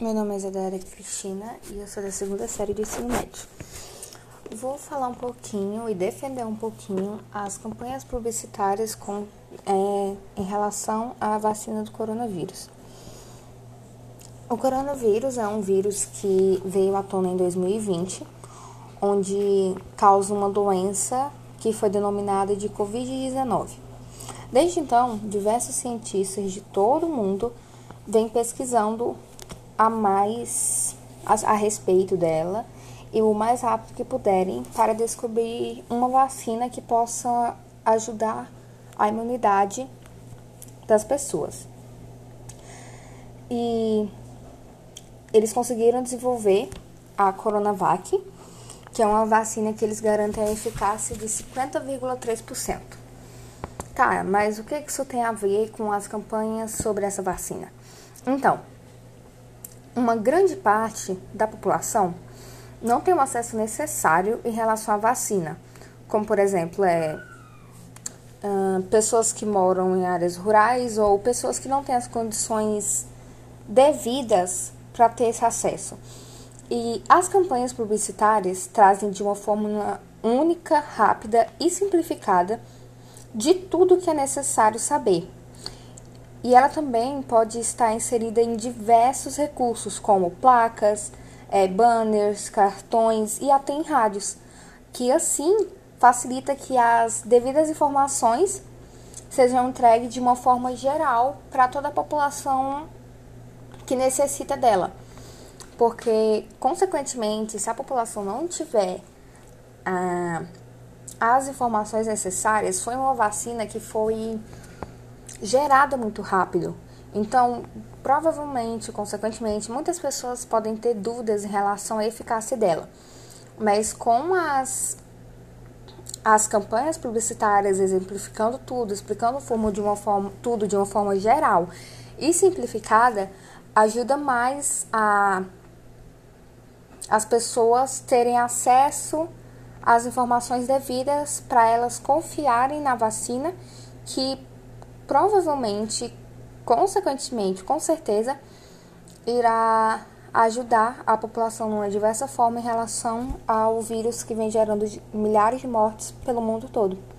Meu nome é Isadora Cristina e eu sou da segunda série do ensino médio. Vou falar um pouquinho e defender um pouquinho as campanhas publicitárias com, é, em relação à vacina do coronavírus. O coronavírus é um vírus que veio à tona em 2020, onde causa uma doença que foi denominada de Covid-19. Desde então, diversos cientistas de todo o mundo vêm pesquisando a mais a, a respeito dela e o mais rápido que puderem para descobrir uma vacina que possa ajudar a imunidade das pessoas. E eles conseguiram desenvolver a Coronavac, que é uma vacina que eles garantem a eficácia de 50,3%. Tá, mas o que isso tem a ver com as campanhas sobre essa vacina? Então, uma grande parte da população não tem o acesso necessário em relação à vacina, como por exemplo é uh, pessoas que moram em áreas rurais ou pessoas que não têm as condições devidas para ter esse acesso. E as campanhas publicitárias trazem de uma forma única, rápida e simplificada de tudo que é necessário saber e ela também pode estar inserida em diversos recursos, como placas, é, banners, cartões e até em rádios, que assim facilita que as devidas informações sejam entregues de uma forma geral para toda a população que necessita dela. Porque, consequentemente, se a população não tiver ah, as informações necessárias, foi uma vacina que foi gerada muito rápido. Então, provavelmente, consequentemente, muitas pessoas podem ter dúvidas em relação à eficácia dela. Mas com as as campanhas publicitárias exemplificando tudo, explicando de uma forma, tudo de uma forma geral e simplificada, ajuda mais a as pessoas terem acesso às informações devidas para elas confiarem na vacina que provavelmente, consequentemente, com certeza, irá ajudar a população de uma diversa forma em relação ao vírus que vem gerando milhares de mortes pelo mundo todo.